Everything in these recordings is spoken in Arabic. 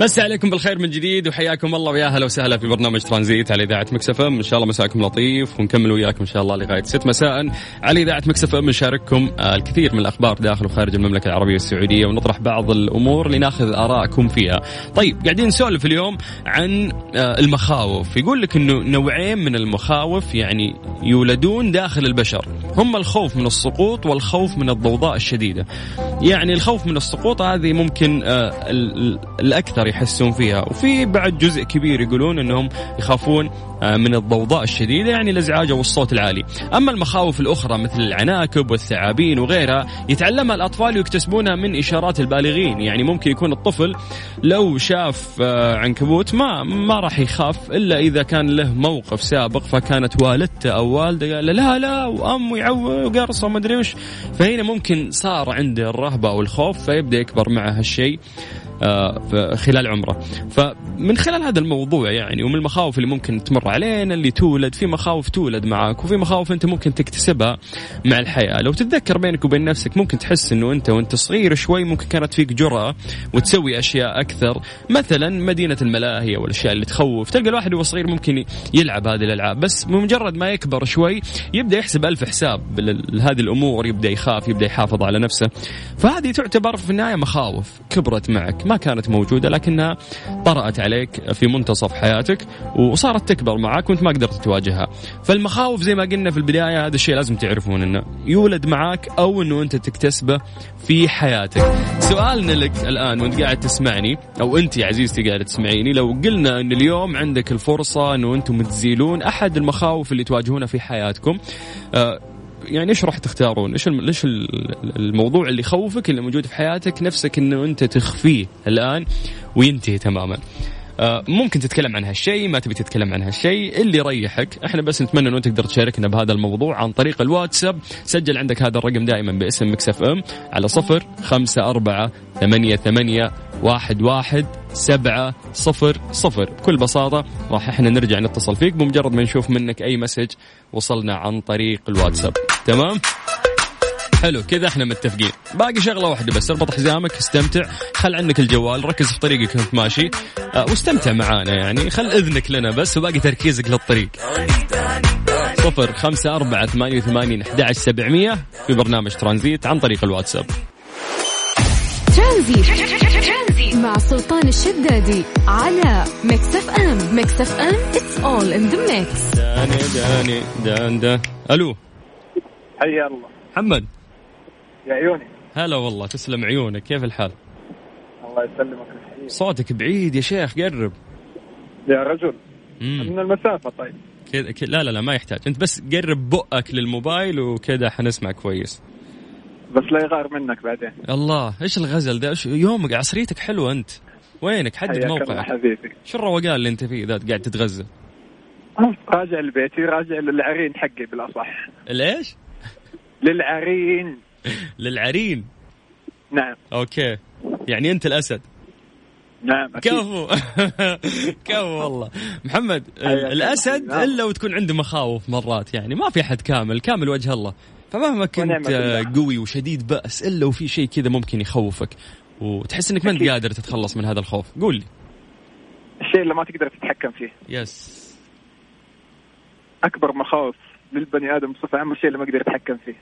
مسي عليكم بالخير من جديد وحياكم الله ويا أهلا وسهلا في برنامج ترانزيت على إذاعة Mix FM إن شاء الله مساكم لطيف ونكمل وياكم إن شاء الله لغاية 6 مساء على إذاعة Mix FM نشارككم آه، الكثير من الأخبار داخل وخارج المملكة العربية السعودية ونطرح بعض الأمور لناخذ آرائكم فيها. طيب قاعدين نسولف اليوم عن آه، المخاوف، يقول لك إنه نوعين من المخاوف يعني يولدون داخل البشر، هم الخوف من السقوط والخوف من الضوضاء الشديدة. يعني الخوف من السقوط هذه ممكن آه، الأكثر الكبار يحسون فيها. وفي بعد جزء كبير يقولون إنهم يخافون آه، من الضوضاء الشديدة يعني الإزعاج أو الصوت العالي. أما المخاوف الأخرى مثل العناكب والثعابين وغيرها يتعلمها الأطفال ويكتسبونها من إشارات البالغين. يعني ممكن يكون الطفل لو شاف آه، عنكبوت ما ما راح يخاف إلا إذا كان له موقف سابق فكانت والدته أو والده قال لا لا يعوق وقرصه وما أدري وش. فهنا ممكن صار عنده الرهبة أو الخوف فيبدأ يكبر معه هالشيء. خلال عمره. فمن خلال هذا الموضوع يعني ومن المخاوف اللي ممكن تمر علينا اللي تولد في مخاوف تولد معك وفي مخاوف أنت ممكن تكتسبها مع الحياة. لو تتذكر بينك وبين نفسك ممكن تحس إنه أنت وأنت صغير شوي ممكن كانت فيك جرأة وتسوي أشياء أكثر. مثلا مدينة الملاهي والاشياء اللي تخوف. تلقى الواحد وهو صغير ممكن يلعب هذه الألعاب بس بمجرد ما يكبر شوي يبدأ يحسب ألف حساب لهذه الأمور يبدأ يخاف يبدأ يحافظ على نفسه. فهذه تعتبر في النهاية مخاوف كبرت معك. ما كانت موجودة لكنها طرأت عليك في منتصف حياتك وصارت تكبر معك وانت ما قدرت تواجهها. فالمخاوف زي ما قلنا في البداية هذا الشيء لازم تعرفون إنه يولد معك أو إنه أنت تكتسبه في حياتك. سؤالنا لك الآن وأنت قاعد تسمعني أو أنت يا عزيزتي قاعد تسمعيني لو قلنا إن اليوم عندك الفرصة إنه أنتم تزيلون أحد المخاوف اللي تواجهونها في حياتكم آه، يعني إيش راح تختارون؟ إيش إيش الموضوع اللي يخوفك اللي موجود في حياتك نفسك إنه أنت تخفيه الآن وينتهي تماما. آه، ممكن تتكلم عن هالشيء ما تبي تتكلم عن هالشيء اللي يريحك. إحنا بس نتمنى انه تقدر تشاركنا بهذا الموضوع عن طريق الواتساب. سجل عندك هذا الرقم دائما باسم Mix FM على صفر خمسة أربعة ثمانية ثمانية واحد واحد سبعة صفر صفر. بكل بساطة راح إحنا نرجع نتصل فيك بمجرد ما نشوف منك أي message وصلنا عن طريق الواتساب. تمام؟ حلو كذا إحنا متفقين. باقي شغلة واحدة بس اربط حزامك استمتع. خل عنك الجوال ركز في طريقك وانت ماشي. آه واستمتع معانا يعني خل إذنك لنا بس وباقي تركيزك للطريق. صفر خمسة أربعة ثمانية وثمانين أحد سبعمية في برنامج ترانزيت عن طريق الواتساب. ترانزيت. مع سلطان الشدادي على Mix FM. Mix FM it's all in the mix. داني داني دان دان. ألو. حيا الله. محمد. يا عيوني. هلا والله تسلم عيونك. كيف الحال؟ الله يسلمك صوتك بعيد يا شيخ قرب. يا رجل. مم. من المسافة طيب. كذا لا لا لا ما يحتاج. انت بس قرب بؤك للموبايل وكذا حنسمع كويس. بس لا يغار منك بعدين. الله إيش الغزل ده؟ يومك عصريتك حلوة أنت. وينك؟ حدد موقعك. حبيبي. شو الروقان اللي أنت فيه ذا؟ قاعد تتغزل. راجع لبيتي راجع للعرين حقي بالأصح. ليش؟ للعرين. للعرين. نعم. okay. يعني أنت الأسد. نعم أكيد. كفو. كفو والله. محمد الأسد نعم. إلا وتكون عنده مخاوف مرات يعني ما في أحد كامل كامل وجه الله. فمهما كنت قوي وشديد بأس إلا وفي شيء كذا ممكن يخوفك. وتحس إنك ما أنت قادر تتخلص من هذا الخوف. قول لي. الشيء اللي ما تقدر تتحكم فيه. يس. أكبر مخاوف للبني آدم بصفة عامة الشيء اللي ما يقدر يتحكم فيه.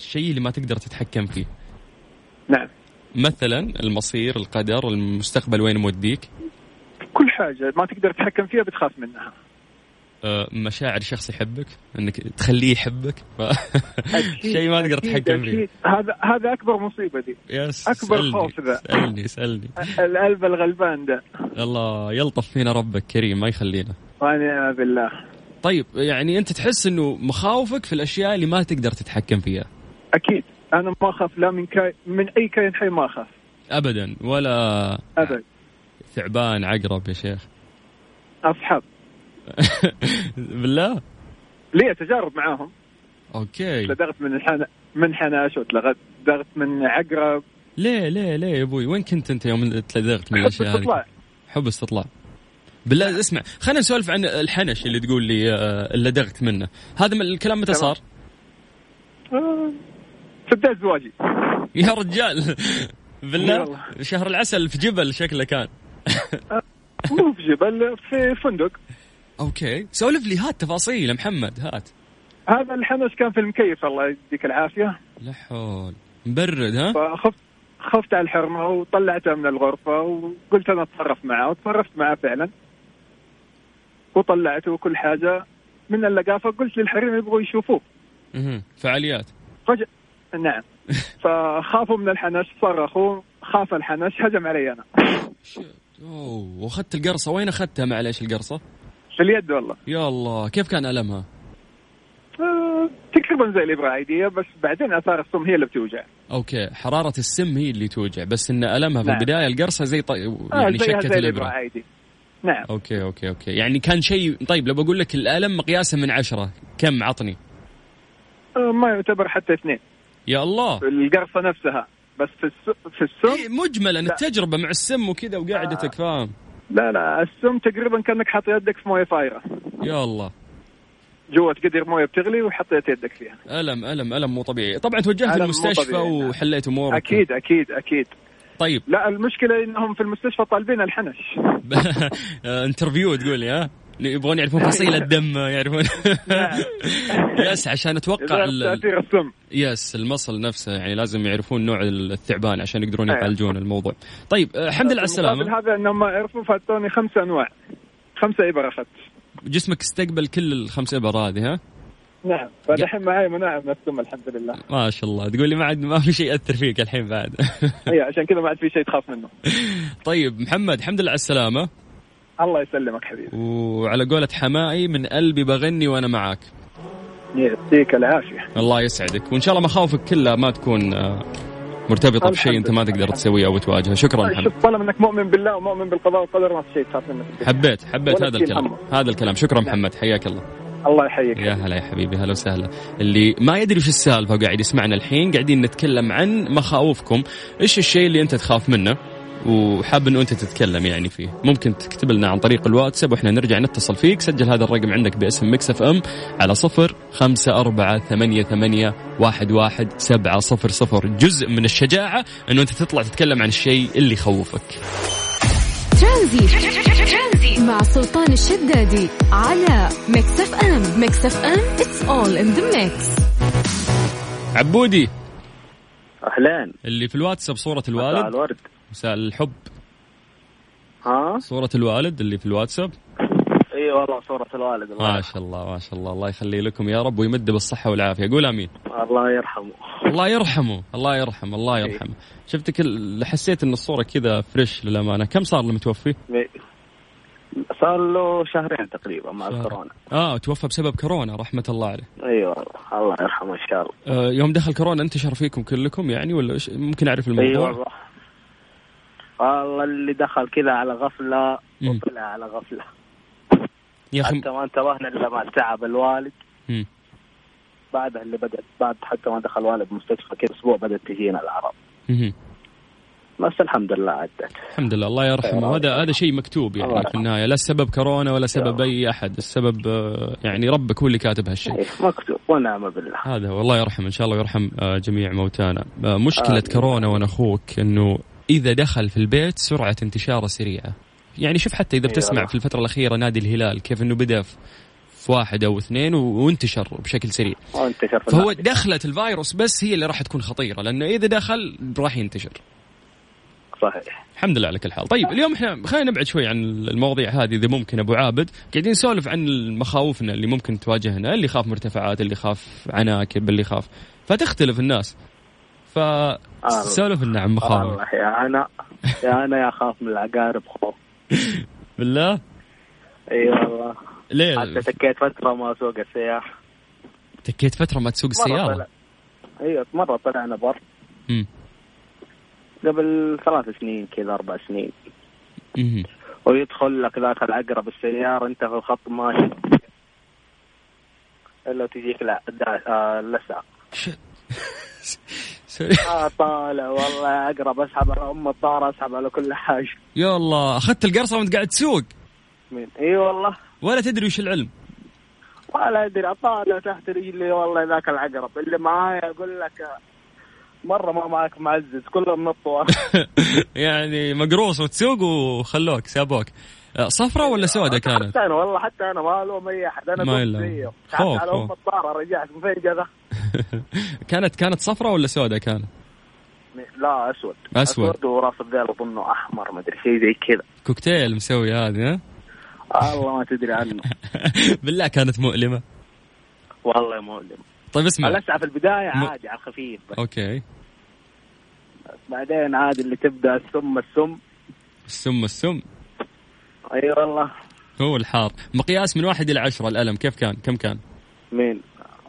الشيء اللي ما تقدر تتحكم فيه. نعم. مثلا المصير القدر المستقبل وين موديك؟ كل حاجة ما تقدر تتحكم فيها بتخاف منها. أه مشاعر شخص يحبك إنك تخليه يحبك ف... شيء ما تقدر تتحكم فيه. هذا هذا أكبر مصيبة دي. يس أكبر سألني. خوف ذا. سألني سألني. القلب الغلبان ده. الله يلطف فينا ربك كريم ما يخلينا. ونعم بالله. طيب يعني أنت تحس إنه مخاوفك في الأشياء اللي ما تقدر تتحكم فيها. أكيد. أنا ما أخاف لا من كاي من أي كائن حي ما أخاف. ابدا. ولا ابدا. ثعبان عقرب يا شيخ. اصحاب بالله؟ ليه تجارب معاهم. okay. تلدغت من الحن... من حناش وتلدغت من عقرب. ليه ليه ليه يا أبوي؟ وين كنت أنت يوم تلدغت من الأشياء؟ حب استطلاع. حب استطلاع. بالله اسمع. خلينا نسولف عن الحنش اللي تقول لي آه، اللي تلدغت منه. هذا الكلام متى. صار؟ آه، بدايه زواجي. يا رجال. بالله. شهر العسل في جبل شكله كان. مو في جبل في فندق. okay. سولف لي هات تفاصيل محمد هات. هذا الحنش كان في المكيف الله يديك العافية. لا حول. مبرد ها؟ فخفت خفت على الحرمة وطلعته من الغرفة وقلت أنا أتصرف معه. وتصرفت معه فعلا. وطلعته وكل حاجة من اللقافة. قلت للحريم يبغوا يشوفوه. فعاليات. فجأة نعم. فخافوا من الحنش صرخوا خاف الحنش هجم علي أنا. أوه وأخذت القرصة. وين أخذتها معليش القرصة؟ في اليد والله. يا الله كيف كان ألمها؟ آه، تقريبا زي الإبرة عاديه بس بعدين أثار السم هي اللي بتوجع. okay حرارة السم هي اللي توجع بس إن ألمها في نعم. البداية القرصة زي طي... آه يعني زيها شكه زي الإبرة عادي. نعم. okay okay okay. يعني كان شيء طيب لو بقول لك الألم مقياسا من عشرة كم عطني؟ آه، ما يعتبر حتى اثنين. يا الله. القرصة نفسها. بس في الس... في السم؟ إيه مجملا التجربة مع السم وكذا وقعدتك فاهم؟ لا لا السم تقريبا كأنك حاط يدك في موية فايرة. يا الله. جوة قدر موية بتغلي وحطيت يدك فيها. ألم ألم ألم مو طبيعي. طبعا توجهت المستشفى. وحليت أمورك. أكيد أكيد أكيد. طيب. لا المشكلة إنهم في المستشفى طالبين الحنش. interview تقول لي ها؟ يبغون يعرفون فصيل الدم يعرفون. yes عشان أتوقع تأثير السم. yes المصل نفسه يعني لازم يعرفون نوع الثعبان عشان يقدرون أيوة. يعالجون الموضوع. طيب الحمد لله على السلامة. هذا إنهم عرفوا فاتوني خمسة أنواع. خمسة إبر أخذت. جسمك استقبل كل الخمس إبر هذه ها؟ نعم. فدحين معي مناعة من السم الحمد لله. ما شاء الله. تقول لي ما عاد ما في شيء يأثر فيك الحين بعد. اي عشان كذا ما عاد في شيء تخاف منه. طيب محمد الحمد لله على السلامة. الله يسلمك حبيبي. وعلى قولة حمائي من قلبي بغني وأنا معاك. يعطيك العافية. الله يسعدك. وإن شاء الله مخاوفك كلها ما تكون آه، مرتبطة بشيء أنت ما تقدر. تسويه أو تواجهه شكرا محمد شوف طالما إنك مؤمن بالله ومؤمن بالقضاء والقدر ما في شيء تخاف منه. حبيت حبيت هذا الكلام. محمد. هذا الكلام. شكرا محمد. حياك الله. الله يحييك. يا هلا يا حبيبي هلا وسهلا. اللي ما يدري وش السالفة وقاعد يسمعنا الحين قاعدين نتكلم عن مخاوفكم. إيش الشيء اللي أنت تخاف منه؟ وحاب إنه أنت تتكلم يعني فيه. ممكن تكتب لنا عن طريق الواتساب وإحنا نرجع نتصل فيك. سجل هذا الرقم عندك باسم مكس إف إم على صفر خمسة أربعة ثمانية, ثمانية واحد, واحد سبعة صفر صفر. جزء من الشجاعة إنه أنت تطلع تتكلم عن الشيء اللي يخوفك. ترانزيت. مع سلطان الشدادي على ميكس إف إم. ميكس إف إم it's all in the mix. عبودي. أهلين. اللي في الواتساب صورة مساء الوالد الورد. مساء الحب. ها؟ صورة الوالد اللي في الواتساب؟ إي والله صورة الوالد الله ما. شاء الله ما شاء الله. الله يخلي لكم يا رب ويمد بالصحة والعافية. قول آمين. الله يرحمه. الله يرحمه الله يرحمه الله يرحمه. شفتك حسيت إن الصورة كذا فريش للأمانة. كم صار له متوفي؟ صار له شهرين تقريبا مع شهر. الكورونا. آه توفى بسبب كورونا رحمة الله عليه. إي والله الله يرحمه إن شاء الله. آه يوم دخل كورونا انتشر فيكم كلكم يعني ولا؟ ممكن أعرف إي الموضوع؟ والله. والله اللي دخل كذا على غفلة مم. وطلع على غفلة. يا أخي حتى ما انتبهنا إلا مع تعب الوالد. بعدها اللي بدأت بعد حتى ما دخل والد المستشفى كذا أسبوع بدأت تجينا الأعراض. مهم. بس الحمد لله عدت. الحمد لله الله يرحمه. الله هذا هذا شيء مكتوب يعني في يرحمه. النهاية. لا السبب كورونا ولا سبب يا أي أحد. السبب آه، يعني ربك هو اللي كاتب هالشيء. إيه، مكتوب. ونعم بالله. هذا هو. الله يرحمه. إن شاء الله ويرحم آه، جميع موتانا. آه، مشكلة. كورونا وأنا أخوك إنه إذا دخل في البيت سرعة انتشاره سريعة. يعني شوف حتى إذا بتسمع. في الفترة الأخيرة نادي الهلال كيف إنه بدأ في واحد أو اثنين وانتشر بشكل سريع. وانتشر في فهو. دخلة الفيروس بس هي اللي راح تكون خطيرة لأنه إذا دخل راح ينتشر. صحيح. الحمد لله على كل حال. طيب اليوم إحنا خلينا نبعد شوي عن المواضيع هذه إذا ممكن أبو عابد. قاعدين نسولف عن مخاوفنا اللي ممكن تواجهنا اللي يخاف مرتفعات اللي يخاف عناكب اللي يخاف. فتختلف الناس. ف سولف لنا عن مخاوف. والله يا أنا يا أنا يا أخاف من العقارب خوف. بالله؟ إي والله. ليه؟ حتى تكيت فترة ما اسوق السياح تكيت فترة ما تسوق السيارة؟ أيوه مرة طلعنا بر. مم. قبل ثلاث سنين كذا أربع سنين. مهم. ويدخل لك ذاك العقرب السيارة أنت في الخط ماشي. إلا تجيك لا دا- آه طالع والله يا عقرب أسحب على أم الطاره أسحب على كل حاجة. يا الله أخذت القرصة وأنت قاعد تسوق؟ مين؟ إي والله. ولا تدري وش العلم؟ ولا أدري أطالع تحت رجلي والله ذاك العقرب. اللي معايا أقول لك مرة ما معك معزز كله من الطوار يعني مقروص وتسوق وخلوك سابوك. آه، صفرة ولا سوداء كانت؟ حتى أنا والله حتى أنا ما ألوم أي أحد أنا ما خوف، على. أم الطاره رجعت مفيجة ذا كانت كانت صفرة ولا سوداء كانت؟ لا أسود. أسود. أسود وراس الذنب اظنه أحمر ما أدري شيء زي كذا. كوكتيل مسوي هذه ها؟ الله ما تدري عنه. بالله كانت مؤلمة. والله مؤلم طيب اسمع. اللسعة في البداية م- عادي على الخفيف بس. okay. بعدين عادي اللي تبدأ السم السم. السم السم. أي والله. هو الحار مقياس من واحد إلى عشرة الألم كيف كان؟ كم كان؟ مين؟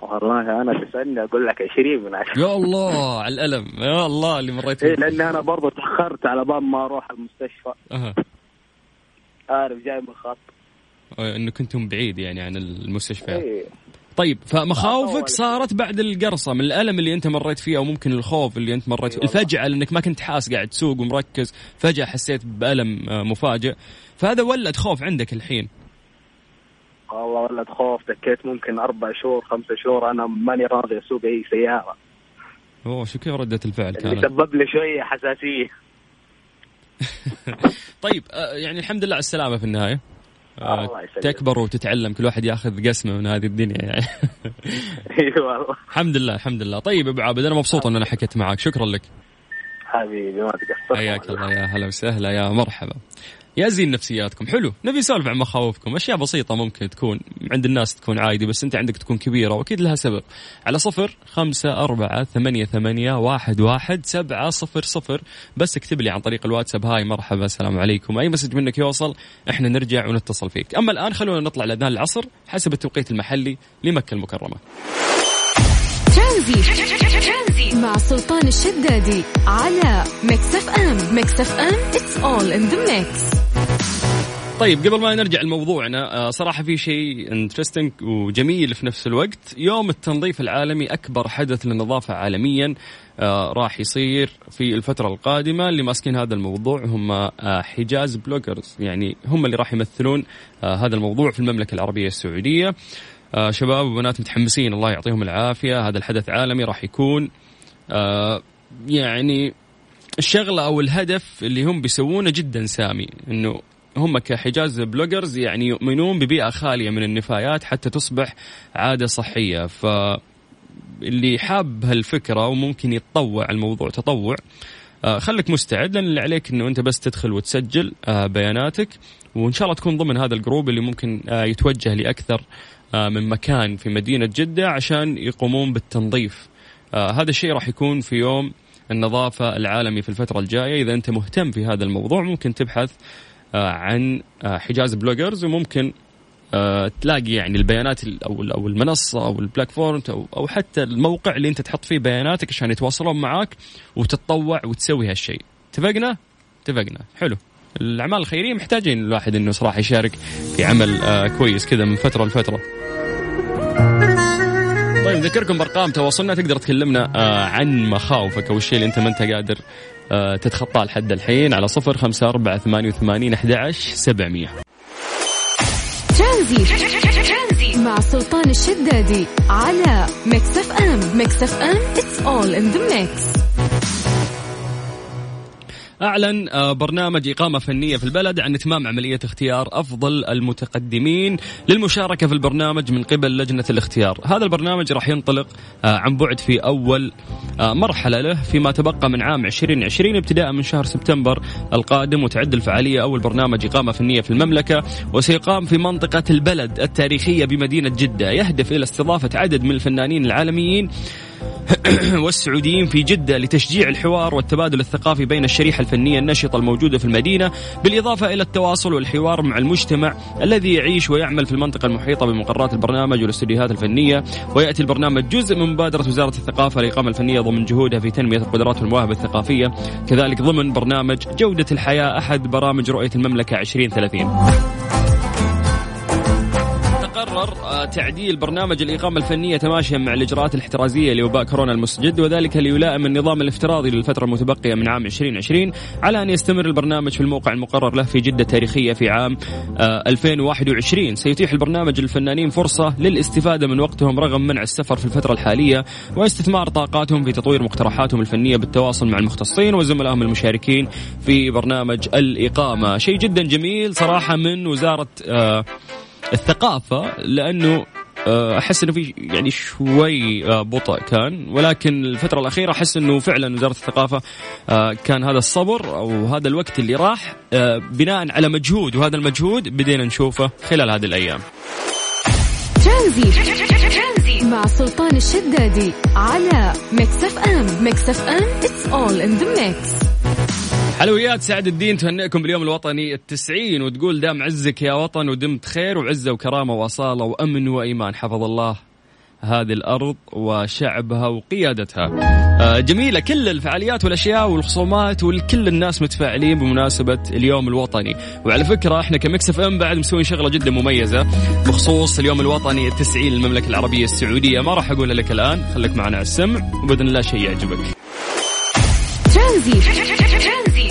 والله أنا تسألني أقول لك 20 من 10 يا الله على الألم. يا الله اللي مريت فيه لأني أنا برضه تأخرت على بال ما أروح المستشفى. أها. عارف جاي من خط إنه كنتم بعيد يعني عن المستشفيات إيه. طيب فمخاوفك صارت بعد القرصة من الألم اللي أنت مريت فيه أو ممكن الخوف اللي أنت مريت فيه. أي والله. الفجعه لأنك ما كنت حاس قاعد تسوق ومركز. فجأة حسيت بألم آه، مفاجئ. فهذا ولد خوف عندك الحين. والله ولد خوف دكيت ممكن أربع شهور خمسة شهور أنا ماني راضي أسوق أي سيارة. أوه شو كيف ردة الفعل كانت؟ سبب لي شوية حساسية. طيب آه، يعني الحمد لله على السلامة في النهاية. آه، الله. تكبر وتتعلم كل واحد ياخذ قسمه من هذه الدنيا يعني. إي والله. الحمد لله الحمد لله. طيب أبو عابد أنا مبسوط إن أنا حكيت معك. شكرا لك. حبيبي ما تقصر حياك الله يا هلا وسهلا يا مرحبا. يا زين نفسياتكم حلو. نبي نسولف عن مخاوفكم. أشياء بسيطة ممكن تكون عند الناس تكون عادي بس أنت عندك تكون كبيرة وأكيد لها سبب. على صفر خمسة أربعة ثمانية, ثمانية واحد, واحد سبعة صفر صفر. بس اكتب لي عن طريق الواتساب. hi مرحبا السلام عليكم. أي message منك يوصل إحنا نرجع ونتصل فيك. أما الآن خلونا نطلع لأذان العصر حسب التوقيت المحلي لمكة المكرمة. ترانزيت مع سلطان الشدادي على ميكس اف ام ميكس اف ام it's all in the mix. طيب قبل ما نرجع لموضوعنا آه، صراحة في شيء interesting وجميل في نفس الوقت. يوم التنظيف العالمي أكبر حدث للنظافة عالميا آه، راح يصير في الفترة القادمة. اللي ماسكين هذا الموضوع هم آه، حجاز بلوجرز يعني هم اللي راح يمثلون هذا الموضوع في المملكة العربية السعودية. شباب وبنات متحمسين الله يعطيهم العافية. هذا الحدث عالمي راح يكون. يعني الشغلة أو الهدف اللي هم بيسوونه جدا سامي إنه هم كحجاز بلوجرز يعني يؤمنون ببيئة خالية من النفايات حتى تصبح عادة صحية. ف اللي حاب هالفكرة وممكن يتطوع الموضوع تطوع آه، خليك مستعد. لأن اللي عليك إنه أنت بس تدخل وتسجل آه، بياناتك وإن شاء الله تكون ضمن هذا ال group اللي ممكن آه، يتوجه لأكثر آه، من مكان في مدينة جدة عشان يقومون بالتنظيف. آه، هذا الشيء راح يكون في يوم النظافة العالمي في الفترة الجاية. إذا أنت مهتم في هذا الموضوع ممكن تبحث آه، عن آه، حجاز بلوجرز وممكن آه، تلاقي يعني البيانات ال- أو ال- أو المنصة أو ال platform أو حتى الموقع اللي أنت تحط فيه بياناتك عشان يتواصلون معاك وتتطوع وتسوي هالشيء. اتفقنا؟ اتفقنا. حلو. الأعمال الخيرية محتاجين الواحد إنه صراحة يشارك في عمل آه، كويس كذا من فترة لفترة. طيب نذكركم بأرقام تواصلنا تقدر تكلمنا آه، عن مخاوفك أو الشيء اللي أنت ما أنت قادر آه، تتخطاه لحد الحين على صفر خمسة أربعة ثمانية وثمانين أحد عشر سبعمية. مع سلطان الشدادي على Mix FM. Mix FM it's all in the mix. أعلن آه، برنامج إقامة فنية في البلد عن إتمام عملية اختيار أفضل المتقدمين للمشاركة في البرنامج من قبل لجنة الاختيار. هذا البرنامج راح ينطلق آه، عن بعد في أول آه، مرحلة له فيما تبقى من عام 2020 ابتداء من شهر سبتمبر القادم وتعد الفعالية أول برنامج إقامة فنية في المملكة وسيقام في منطقة البلد التاريخية بمدينة جدة يهدف إلى استضافة عدد من الفنانين العالميين والسعوديين في جدة لتشجيع الحوار والتبادل الثقافي بين الشريحة الفنية النشطة الموجودة في المدينة بالإضافة إلى التواصل والحوار مع المجتمع الذي يعيش ويعمل في المنطقة المحيطة بمقرات البرنامج والاستديوهات الفنية. ويأتي البرنامج جزء من مبادرة وزارة الثقافة للإقامة الفنية ضمن جهودها في تنمية القدرات والمواهب الثقافية كذلك ضمن برنامج جودة الحياة أحد برامج رؤية المملكة 2030 تقرر قرر آه، تعديل برنامج الإقامة الفنية تماشيا مع الإجراءات الاحترازية لوباء كورونا المستجد وذلك ليلائم النظام الافتراضي للفترة المتبقية من عام 2020 على أن يستمر البرنامج في الموقع المقرر له في جدة تاريخية في عام 2021 سيتيح البرنامج للفنانين فرصة للاستفادة من وقتهم رغم منع السفر في الفترة الحالية واستثمار طاقاتهم في تطوير مقترحاتهم الفنية بالتواصل مع المختصين وزملائهم المشاركين في برنامج الإقامة. شيء جدا جميل صراحة من وزارة آه، الثقافة لأنه آه، أحس إنه في يعني شوي آه، بطء كان. ولكن الفترة الأخيرة أحس إنه فعلا وزارة الثقافة كان هذا الصبر أو هذا الوقت اللي راح بناء على مجهود. وهذا المجهود بدينا نشوفه خلال هذه الأيام. ترانزيت مع سلطان الشدادي على Mix FM. Mix FM it's all in the mix حلويات سعد الدين تهنئكم باليوم الوطني التسعين وتقول دام عزك يا وطن ودمت خير وعزة وكرامة وأصالة وأمن وإيمان. حفظ الله هذه الأرض وشعبها وقيادتها. آه، جميلة كل الفعاليات والأشياء والخصومات وكل الناس متفاعلين بمناسبة اليوم الوطني. وعلى فكرة إحنا ك Mix FM بعد مسوين شغلة جدا مميزة. بخصوص اليوم الوطني التسعين للمملكة العربية السعودية. ما راح أقولها لك الآن خليك معنا على السمع وبإذن الله شيء يعجبك.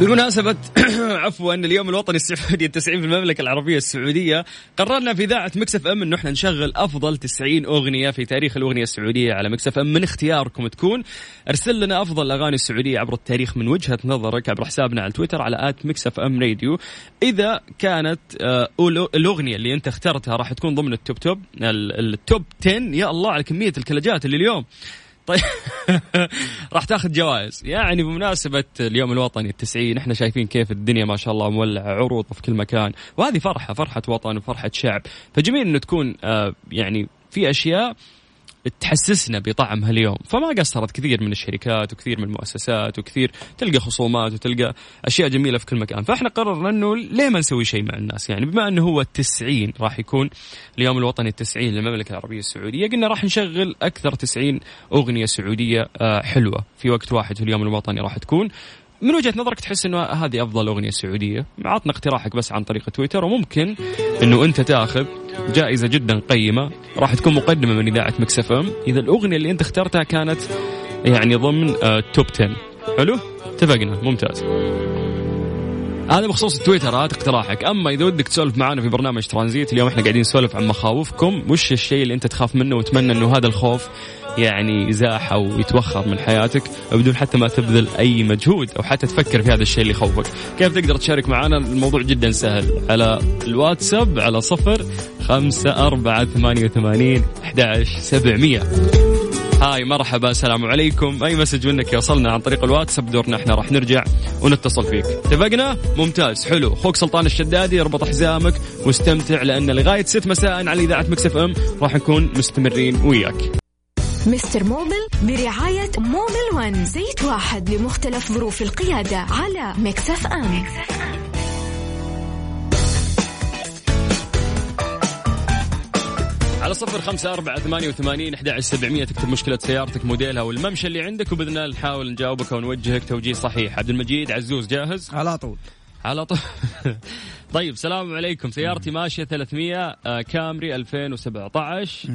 بمناسبة عفوا اليوم الوطني السعودي التسعين في المملكة العربية السعودية قررنا في إذاعة Mix FM أنه إحنا نشغل أفضل 90 أغنية في تاريخ الأغنية السعودية على Mix FM. من اختياركم تكون ارسل لنا أفضل الأغاني السعودية عبر التاريخ من وجهة نظرك عبر حسابنا على تويتر على at Mix FM Radio. إذا كانت آه، الأغنية اللي أنت اخترتها راح تكون ضمن ال top top ال top 10 يا الله على كمية الكلجات اللي اليوم طيب. راح تاخذ جوائز. يعني بمناسبة اليوم الوطني التسعين إحنا شايفين كيف الدنيا ما شاء الله مولعة عروض في كل مكان وهذه فرحة فرحة وطن وفرحة شعب. فجميل إنه تكون آه يعني في أشياء تحسسنا بطعم هاليوم. فما قصرت كثير من الشركات وكثير من المؤسسات وكثير. تلقى خصومات وتلقى أشياء جميلة في كل مكان. فإحنا قررنا أنه ليه ما نسوي شيء مع الناس؟ يعني بما أنه هو التسعين راح يكون اليوم الوطني التسعين للمملكة العربية السعودية قلنا راح نشغل أكثر تسعين أغنية سعودية آه، حلوة. في وقت واحد في اليوم الوطني راح تكون. من وجهة نظرك تحس إنه هذه أفضل أغنية سعودية؟ عطنا اقتراحك بس عن طريق تويتر وممكن إنه أنت تأخذ جائزة جدا قيمة راح تكون مقدمة من إذاعة مكس إم. إذا الأغنية اللي أنت اخترتها كانت يعني ضمن آه توب 10 حلو؟ اتفقنا. ممتاز. هذا بخصوص التويتر هات اقتراحك. أما إذا ودك تسولف معنا في برنامج ترانزيت اليوم إحنا قاعدين نسولف عن مخاوفكم. وش الشيء اللي أنت تخاف منه وتمنى إنه هذا الخوف يعني يزاح أو يتوخر من حياتك بدون حتى ما تبذل أي مجهود أو حتى تفكر في هذا الشيء اللي يخوفك كيف تقدر تشارك معنا؟ الموضوع جدا سهل. على الواتساب على صفر خمسة أربعة ثمانية وثمانين أحد سبعمية. هاي مرحبا السلام عليكم. أي مسج منك يوصلنا عن طريق الواتساب؟ دورنا إحنا راح نرجع ونتصل فيك. اتفقنا ممتاز حلو. أخوك سلطان الشدادي اربط حزامك واستمتع لأن لغاية 6 مساء على إذاعة Mix FM راح نكون مستمرين وياك. Mister Mobil برعاية Mobil 1 زيت واحد لمختلف ظروف القيادة على Mix FM, Mix FM. على صفر خمسة أربعة ثمانية وثمانين أحد سبعمية. تكتب مشكلة سيارتك موديلها والممشى اللي عندك وبإذن الله نحاول نجاوبك ونوجهك توجيه صحيح. عبد المجيد عزوز جاهز؟ على طول. على طول. طيب سلام عليكم. سيارتي ماشية 300 آه، كامري 2017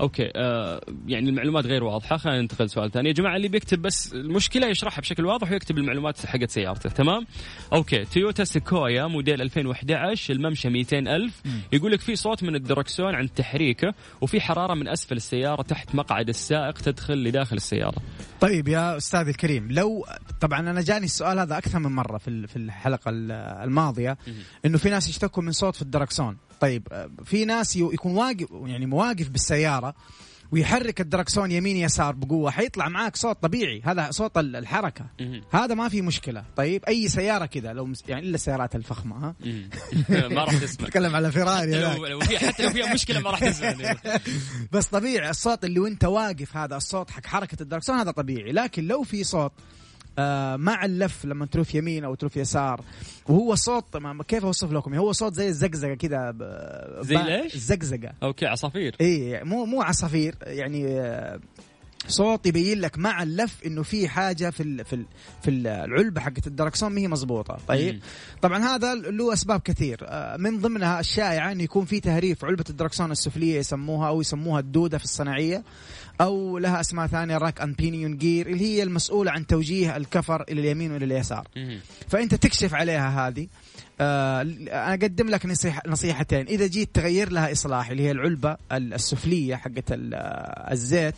okay آه يعني المعلومات غير واضحة. خلينا ننتقل لسؤال ثاني. يا جماعة اللي بيكتب بس المشكلة يشرحها بشكل واضح ويكتب المعلومات حقت سيارته تمام؟ okay تويوتا سيكويا موديل 2011 الممشى 200 ألف. يقول لك في صوت من الدركسون عند تحريكه وفي حرارة من أسفل السيارة تحت مقعد السائق تدخل لداخل السيارة. طيب يا استاذي الكريم لو طبعا أنا جاني السؤال هذا أكثر من مرة في في الحلقة الماضية إنه في ناس يشتكوا من صوت في الدركسون طيب آه، في ناس يكون واقف يعني مواقف بالسيارة ويحرك الدركسون يمين يسار بقوة حيطلع معاك صوت طبيعي. هذا صوت الحركة. هذا ما في مشكلة. طيب أي سيارة كذا لو مس... يعني إلا السيارات الفخمة ها؟ ما راح تسمع. تتكلم على فيراري لو, لو في حتى لو فيها مشكلة ما راح تسمع. بس طبيعي الصوت اللي وانت واقف هذا الصوت حق حركة الدركسون هذا طبيعي. لكن لو في صوت مع اللف لما تلف يمين أو تلف يسار. وهو صوت كيف أوصف لكم؟ هو صوت زي الزقزقة كذا زي ليش؟ الزقزقه okay عصافير. اي مو مو عصافير يعني آه، صوت يبين لك مع اللف إنه في حاجة في ال في ال في العلبه حقت الدركسون ما هي مضبوطة. طيب؟ مم. طبعا هذا له أسباب كثير. آه، من ضمنها الشائعه انه يكون في تهريب علبة الدركسون السفلية يسموها أو يسموها الدودة في الصناعية. أو لها أسماء ثانية راك أن بينيون جير اللي هي المسؤولة عن توجيه الكفر إلى اليمين وإلى اليسار. فأنت تكشف عليها هذه. آه أنا أقدم لك نصيحة نصيحتين. إذا جيت تغير لها إصلاح اللي هي العلبة السفلية حقت ال- الزيت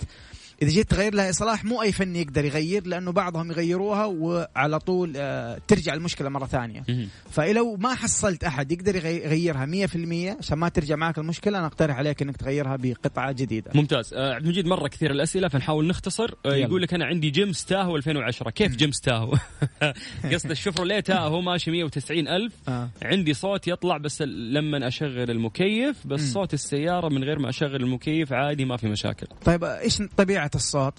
إذا جيت تغير لها إصلاح مو أي فني يقدر يغير لأنه بعضهم يغيروها وعلى طول آه ترجع المشكلة مرة ثانية. فلو ما حصلت أحد يقدر يغي- يغيرها 100% عشان ما ترجع معك المشكلة أنا أقترح عليك إنك تغيرها بقطعة جديدة. ممتاز. آه، عبد المجيد مرة كثير الأسئلة فنحاول نختصر. آه،. يقول لك أنا عندي جيم ستاهو 2010 كيف جيم ستاهو قصد الشفروليه تاهو؟ ماشي 190 ألف. عندي صوت يطلع بس لما أشغل المكيف بس. صوت السيارة من غير ما أشغل المكيف عادي ما في مشاكل. طيب إيش طبيعة الصوت؟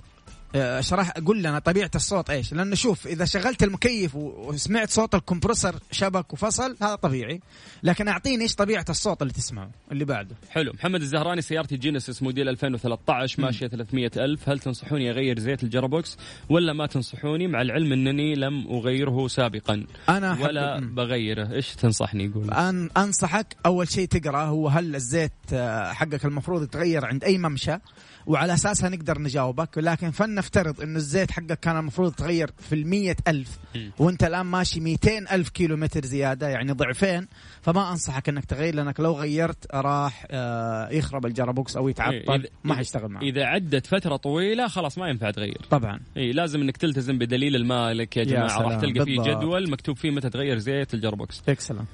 آه، اشرح قول لنا طبيعة الصوت إيش؟ لأنه شوف إذا شغلت المكيف وسمعت صوت الكمبرسر شبك وفصل هذا طبيعي، لكن أعطيني إيش طبيعة الصوت اللي تسمعه اللي بعده. حلو. محمد الزهراني سيارتي جينيسيس موديل 2013 ماشية 300 ألف. هل تنصحوني أغير زيت ال gearbox؟ ولا ما تنصحوني؟ مع العلم أنني لم أغيره سابقا. أنا ولا. بغيره. إيش تنصحني يقول؟ أنا أنصحك أول شيء تقرا هو هل الزيت آه، حقك المفروض يتغير عند أي ممشى؟ وعلى اساسها نقدر نجاوبك لكن فلنفترض إنه الزيت حقك كان المفروض يتغير في المية ألف. وأنت الآن ماشي 200 ألف كيلو متر زيادة يعني ضعفين فما أنصحك إنك تغير لأنك لو غيرت راح آه، يخرب ال gearbox أو إيه، يتعطل إذا- ما حيشتغل معك. إذا عدت فترة طويلة خلاص ما ينفع تغير. طبعا. اي لازم إنك تلتزم بدليل المالك يا يا جماعة راح تلقى فيه بالضبط. جدول مكتوب فيه متى تغير زيت ال gearbox excellent.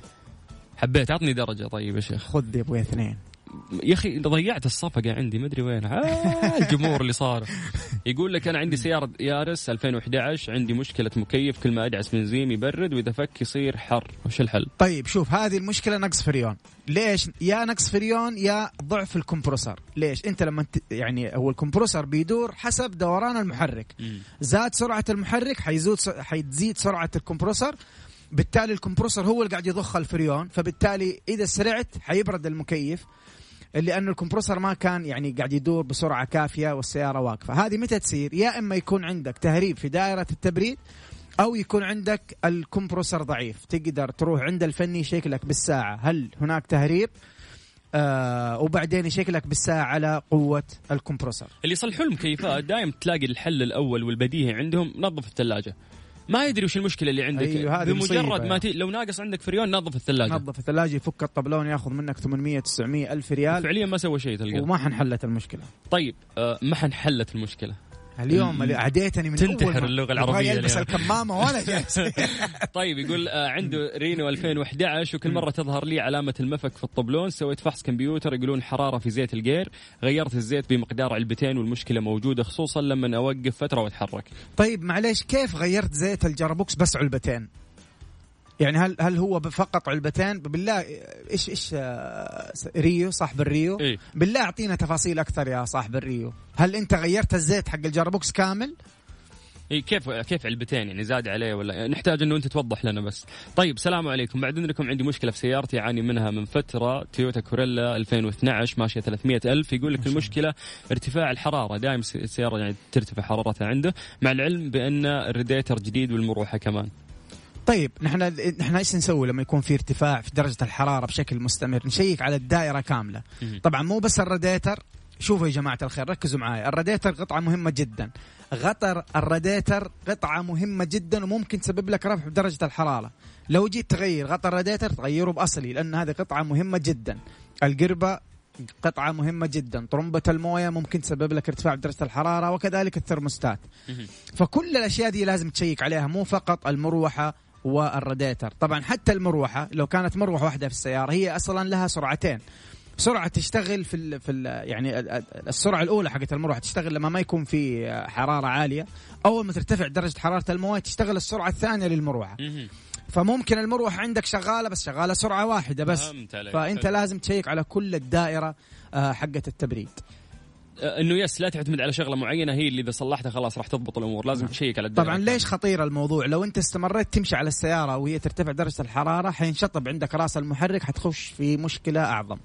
حبيت اعطني درجة طيب يا شيخ. خذ يا أبوي اثنين. يا أخي ضيعت الصفقة عندي مدري وين. آه الجمهور اللي صار. يقول لك أنا عندي سيارة يارس 2011 عندي مشكلة مكيف كل ما أدعس بنزين يبرد وإذا فك يصير حر. وش الحل؟ طيب شوف هذه المشكلة نقص فريون ليش؟ يا نقص فريون يا ضعف ال compressor. ليش؟ أنت لما ت... يعني هو ال compressor بيدور حسب دوران المحرك. زاد سرعة المحرك حيزود س... حيتزيد سرعة ال compressor. بالتالي ال compressor هو اللي قاعد يضخ الفريون. فبالتالي إذا سرعت حيبرد المكيف. لأنه الكمبروسر ما كان يعني قاعد يدور بسرعة كافية والسيارة واقفة. هذه متى تصير؟ يا إما يكون عندك تهريب في دائرة التبريد أو يكون عندك الكمبروسر ضعيف. تقدر تروح عند الفني يشيك لك بالساعة. هل هناك تهريب؟ آه وبعدين يشيك لك بالساعة على قوة الكمبروسر. اللي يصلحون المكيفات دائما تلاقي الحل الأول والبديهي عندهم نظف الثلاجة. ما يدري وش المشكلة اللي عندك. أيوه، هذه بمجرد. ما تي... لو ناقص عندك فريون نظف الثلاجة. نظف الثلاجة يفك الطبلون ياخذ منك 800 900 ألف ريال. فعليا ما سوى شيء تلقاه. وما حنحلت المشكلة. طيب آه ما حنحلت المشكلة. اليوم اللي عديتني من تنتحر أول يبغى العربية يلبس. الكمامة وأنا جالس طيب يقول آه عنده رينو 2011 وكل مرة تظهر لي علامة المفك في الطبلون سويت فحص كمبيوتر يقولون حرارة في زيت الجير غيرت الزيت بمقدار علبتين والمشكلة موجودة خصوصا لما أوقف فترة وأتحرك طيب معليش كيف غيرت زيت الجرابوكس بس علبتين؟ يعني هل هل هو فقط علبتين؟ بالله إيش إيش آه، ريو صاحب الريو؟ إيه؟ بالله أعطينا تفاصيل أكثر يا صاحب الريو، هل أنت غيرت الزيت حق ال gearbox كامل؟ إيه كيف كيف علبتين يعني زاد عليه ولا نحتاج إنه أنت توضح لنا بس. طيب السلام عليكم بعد اذنكم عندي مشكلة في سيارتي اعاني منها من فترة تويوتا كورولا 2012 ماشية 300 ألف يقول لك المشكلة ارتفاع الحرارة دائما السيارة يعني ترتفع حرارتها عنده مع العلم بأن الريديتر جديد والمروحة كمان. طيب نحن نحن إيش نسوي لما يكون في ارتفاع في درجة الحرارة بشكل مستمر؟ نشيك على الدائرة كاملة. طبعا مو بس الراديتر. شوفوا يا جماعة الخير ركزوا معي الراديتر قطعة مهمة جدا. غطا الراديتر قطعة مهمة جدا وممكن تسبب لك رفع بدرجة الحرارة. لو جيت تغير غطا الراديتر تغيره بأصلي لأن هذه قطعة مهمة جدا. القربة قطعة مهمة جدا. طرمبة الموية ممكن تسبب لك ارتفاع بدرجة الحرارة وكذلك الثرموستات. مهم. فكل الأشياء دي لازم تشيك عليها مو فقط المروحة والراديتر طبعا حتى المروحة لو كانت مروحة واحدة في السيارة هي أصلا لها سرعتين سرعة تشتغل في ال في ال يعني ال- ال- السرعة الأولى حقت المروحة تشتغل لما ما يكون في حرارة عالية أول ما ترتفع درجة حرارة الموية تشتغل السرعة الثانية للمروحة. فممكن المروحة عندك شغالة بس شغالة سرعة واحدة بس. فأنت. لازم تشيك على كل الدائرة آه، حقت التبريد انه yes لا تعتمد على شغلة معينة هي اللي إذا صلحتها خلاص راح تضبط الأمور. لازم تشيك على الدائرة طبعا ليش خطير الموضوع؟ لو أنت استمريت تمشي على السيارة وهي ترتفع درجة الحرارة حينشطب عندك رأس المحرك حتخش في مشكلة أعظم.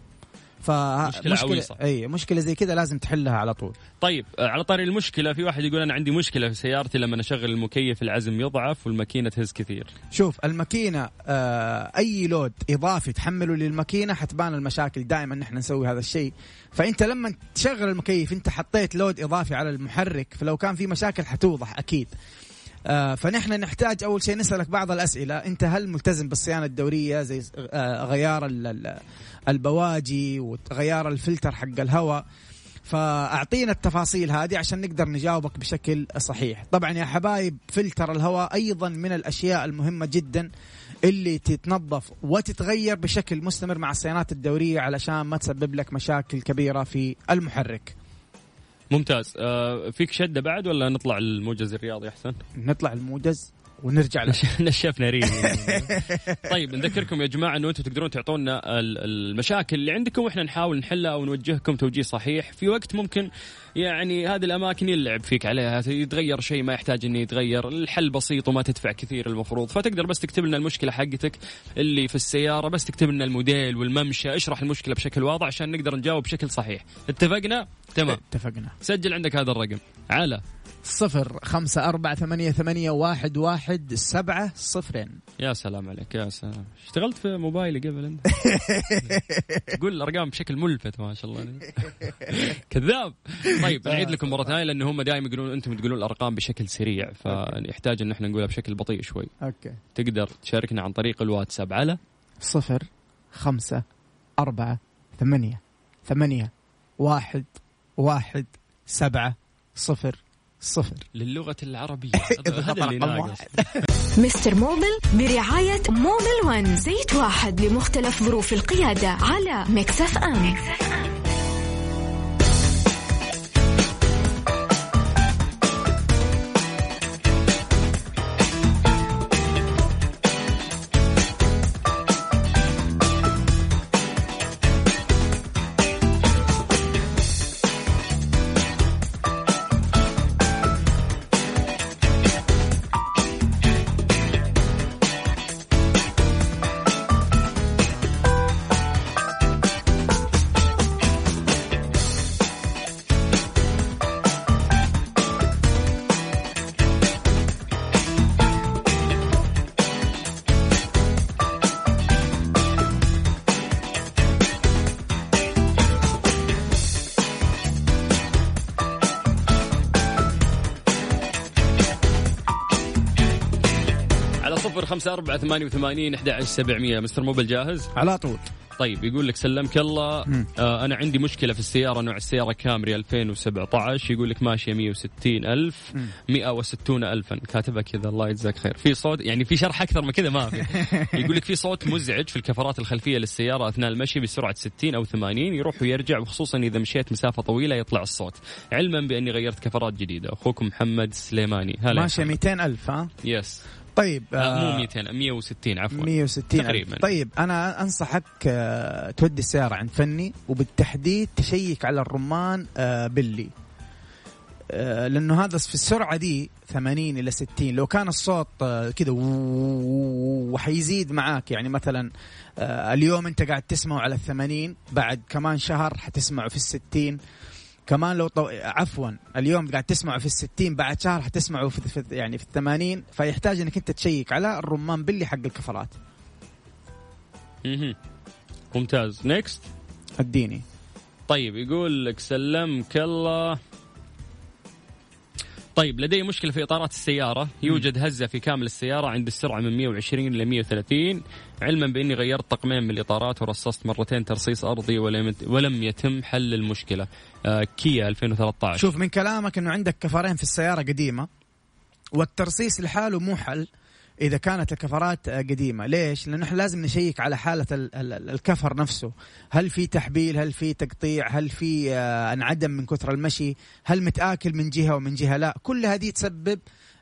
مشكلة عويصة. إي مشكلة زي كذا لازم تحلها على طول. طيب آه، على طاري المشكلة في واحد يقول أنا عندي مشكلة في سيارتي لما أشغل المكيف العزم يضعف والماكينة تهز كثير. شوف الماكينة آه أي load إضافي تحمله للماكينة حتبان المشاكل دائما نحن نسوي هذا الشيء. فأنت لما تشغل المكيف أنت حطيت load إضافي على المحرك فلو كان في مشاكل حتوضح أكيد. فنحن نحتاج أول شيء نسألك بعض الأسئلة. أنت هل ملتزم بالصيانة الدورية زي آه غيار ال- ال- البواجي وغيار الفلتر حق الهواء؟ فأعطينا التفاصيل هذه عشان نقدر نجاوبك بشكل صحيح. طبعا يا حبايب فلتر الهواء أيضا من الأشياء المهمة جدا اللي تتنظف وتتغير بشكل مستمر مع الصيانات الدورية علشان ما تسبب لك مشاكل كبيرة في المحرك. ممتاز. آه فيك شدة بعد ولا نطلع الموجز الرياضي أحسن؟ نطلع الموجز. ونرجع له. نشفنا ريم طيب نذكركم يا جماعة أنه أنتم تقدرون تعطونا ال- المشاكل اللي عندكم وإحنا نحاول نحلها أو نوجهكم توجيه صحيح. في وقت ممكن يعني هذه الأماكن يلعب فيك عليها يتغير شيء ما يحتاج إنه يتغير الحل بسيط وما تدفع كثير المفروض. فتقدر بس تكتب لنا المشكلة حقتك اللي في السيارة بس تكتب لنا الموديل والممشى اشرح المشكلة بشكل واضح عشان نقدر نجاوب بشكل صحيح. اتفقنا؟ تمام. اتفقنا. سجل عندك هذا الرقم. على صفر خمسة أربعة ثمانية, ثمانية واحد, واحد سبعة صفرين. يا سلام عليك يا سلام. اشتغلت في موبايلي قبل أنت؟ تقول الأرقام بشكل ملفت ما شاء الله. كذاب. طيب نعيد لكم مرة ثانية لأنه هم دائما يقولون أنتم تقولون الأرقام بشكل سريع فيحتاج أن إحنا نقولها بشكل بطيء شوي. أوكي. تقدر تشاركنا عن طريق الواتساب على؟ صفر خمسة أربعة ثمانية ثمانية واحد واحد سبعة صفر. صفر. للغة العربية. إذا هذا اللي ناقص. مستر موبل برعاية موبل ون زيت واحد لمختلف ظروف القيادة على مكسف أم. على صفر خمسة أربعة ثمانية وثمانين أحد عشر سبعمية. مستر موبل جاهز على طول. طيب يقول لك سلمك الله. آه أنا عندي مشكلة في السيارة نوع السيارة كامري 2017 يقول لك ماشية 160 ألف. مم. 160 ألفا كاتبها كذا الله يجزاك خير. في صوت يعني في شرح أكثر من كذا ما في. يقول لك في صوت مزعج في الكفرات الخلفية للسيارة أثناء المشي بسرعة 60 أو 80 يروح ويرجع وخصوصا إذا مشيت مسافة طويلة يطلع الصوت. علما بأني غيرت كفرات جديدة. أخوكم محمد السليماني هلا ماشية 200 ألف ها؟ يس طيب آه مو 200 160 عفوا. 160 تقريباً. طيب أنا أنصحك آه، تودي السيارة عند فني وبالتحديد تشيك على الرمان آه، بلي. آه، لأنه هذا في السرعة دي 80 إلى 60 لو كان الصوت آه، كذا وحيزيد معاك يعني مثلا آه، اليوم أنت قاعد تسمعه على ال 80 بعد كمان شهر حتسمعه في ال 60 كمان لو طو... عفوا اليوم قاعد تسمعه في الستين بعد شهر حتسمعه في, في يعني في الثمانين فيحتاج إنك أنت تشيك على الرمان بلي حق الكفرات. مهم. ممتاز. next أديني. طيب يقول لك سلمك الله. طيب لدي مشكلة في إطارات السيارة. يوجد هزة في كامل السيارة عند السرعة من 120 إلى 130 علما بأني غيرت طقمين من الإطارات ورصصت مرتين ترصيص أرضي ولم ولم يتم حل المشكلة. آه كيا 2013 شوف من كلامك إنه عندك كفرين في السيارة قديمة والترصيص لحاله مو حل. إذا كانت الكفرات قديمة. ليش؟ لأنه إحنا لازم نشيك على حالة ال- ال- الكفر نفسه. هل في تحبيل؟ هل في تقطيع؟ هل في آه، انعدم من كثر المشي؟ هل متآكل من جهة ومن جهة؟ لا. كل هذه تسبب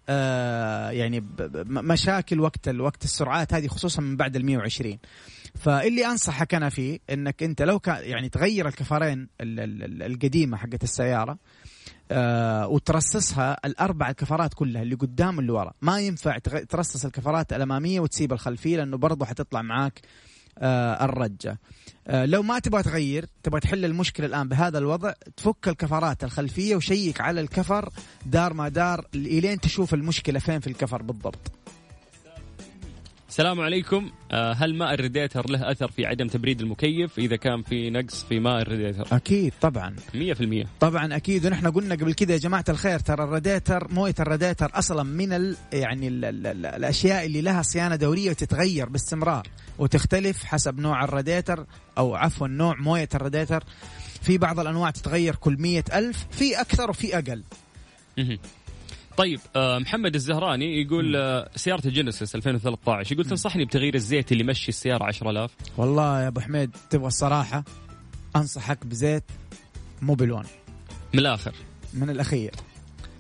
آه، يعني مشاكل وقت وقت السرعات هذه خصوصا من بعد ال 120 فاللي أنصحك أنا فيه إنك أنت لو كان يعني تغير الكفرين ال- ال- ال- القديمة حقت السيارة آه وترصصها الأربع الكفرات كلها اللي قدام واللي ورا. ما ينفع ترصص الكفرات الأمامية وتسيب الخلفية لأنه برضه حتطلع معاك آه الرجة. آه لو ما تبغى تغير تبغى تحل المشكلة الآن بهذا الوضع تفك الكفرات الخلفية وشيك على الكفر دار ما دار الين تشوف المشكلة فين في الكفر بالضبط. السلام عليكم. آه، هل ماء الريديتر له أثر في عدم تبريد المكيف؟ إذا كان في نقص في ماء الريديتر. أكيد طبعا. 100% طبعا أكيد ونحن قلنا قبل كذا يا جماعة الخير ترى الراديتر موية الراديتر أصلا من ال يعني ال ال ال الأشياء اللي لها صيانة دورية وتتغير باستمرار وتختلف حسب نوع الراديتر أو عفوا نوع موية الراديتر في بعض الأنواع تتغير كل مية ألف في أكثر وفي أقل. طيب آه، محمد الزهراني يقول آه، سيارة الجينيسيس 2013 يقول تنصحني بتغيير الزيت اللي يمشي السيارة 10000 والله يا أبو حميد تبغى الصراحة أنصحك بزيت Mobil One من الآخر. من الأخير.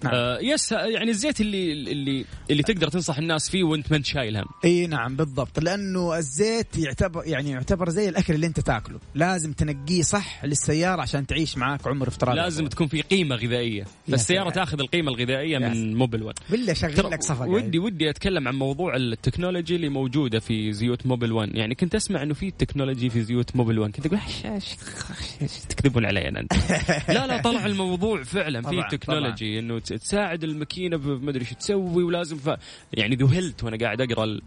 نعم. آه yes يعني الزيت اللي اللي اللي تقدر تنصح الناس فيه وانت ما انت شايل هم. اي نعم بالضبط. لأنه الزيت يعتبر يعني يعتبر زي الأكل اللي انت تاكله. لازم تنقيه صح للسيارة عشان تعيش معاك عمر افتراضي. لازم تكون في قيمة غذائية. فالسياره. تاخذ القيمة الغذائية من. Mobil 1 بالله شغل لك صفقة ودي ودي أتكلم عن موضوع ال technology اللي موجودة في زيوت Mobil 1 يعني كنت أسمع إنه في technology في زيوت Mobil 1 كنت أقول "إيش- إيش- إيش تكذبون علي أنا لا لا طلع الموضوع فعلا في technology إنه تساعد الماكينة بمدري إيش تسوي ولازم ف... يعني ذهلت وأنا قاعد أقرأ ال-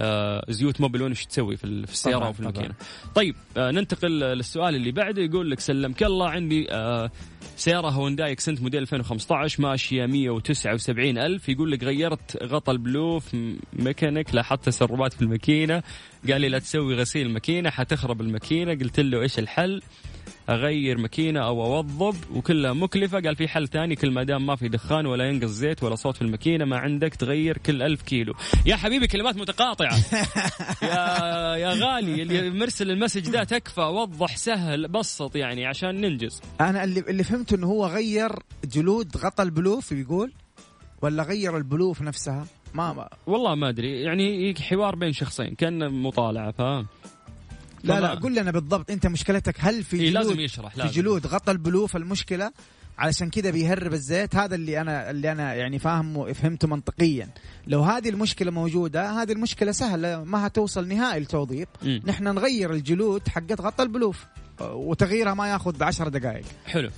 آه، زيوت Mobil 1 إيش تسوي في ال- في السيارة وفي. الماكينة. طيب آه، ننتقل للسؤال اللي بعده يقول لك سلمك الله عندي آه، سيارة هونداي إكسنت موديل 2015 ماشية 179 ألف. يقول لك غيرت غطى البلوف ميكانيك لاحظت تسربات في الماكينة. قال لي لا تسوي غسيل ماكينة حتخرب الماكينة. قلت له إيش الحل؟ أغير ماكينة أو اوظب وكلها مكلفة. قال في حل ثاني كل ما دام ما في دخان ولا ينقص زيت ولا صوت في الماكينة ما عندك تغير كل ألف كيلو. يا حبيبي كلمات متقاطعة. يا يا غالي اللي مرسل ال message ده تكفى وضح سهل بسط يعني عشان ننجز. أنا اللي اللي فهمته إنه هو غير جلود غطى البلوف يقول ولا غير البلوف نفسها؟ ما, ما. والله ما أدري. يعني حوار بين شخصين كان مطالعة فاهم؟ لا لا قول لنا بالضبط انت مشكلتك هل في إيه جلود؟ لازم يشرح لازم. في جلود غطى البلوف المشكلة؟ علشان كذا بيهرب الزيت. هذا اللي أنا اللي أنا يعني فاهمه فهمته منطقيا. لو هذه المشكلة موجودة هذه المشكلة سهلة ما هتوصل نهائي التوظيف. مم. نحن نغير الجلود حقت غطى البلوف وتغييرها ما ياخذ بعشر دقائق. حلو.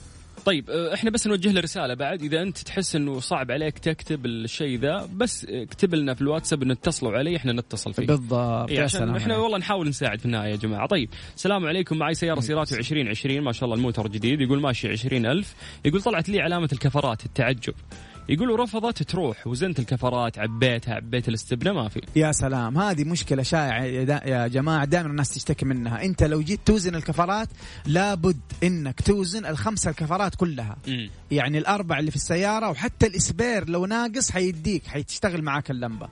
طيب آه، إحنا بس نوجه له رسالة بعد. إذا أنت تحس إنه صعب عليك تكتب الشيء ذا بس اكتب لنا في الواتساب إنه اتصلوا علي إحنا نتصل فيه. بالضبط. إيه يا عشان سلام إحنا. والله نحاول نساعد في النهاية يا جماعة. طيب السلام عليكم. معي سيارة سيراتو 2020 ما شاء الله الموتر جديد. يقول ماشي 20000 يقول طلعت لي علامة الكفرات التعجب. يقولوا رفضت تروح وزنت الكفرات عبيتها عبيت الاستبنه ما في. يا سلام هذه مشكلة شائعة يا, جماعة دائما الناس تشتكي منها. انت لو جيت توزن الكفرات لابد انك توزن الخمسة الكفرات كلها. مم. يعني الأربع اللي في السيارة وحتى ال spare لو ناقص حيديك حيشتغل معاك اللمبة.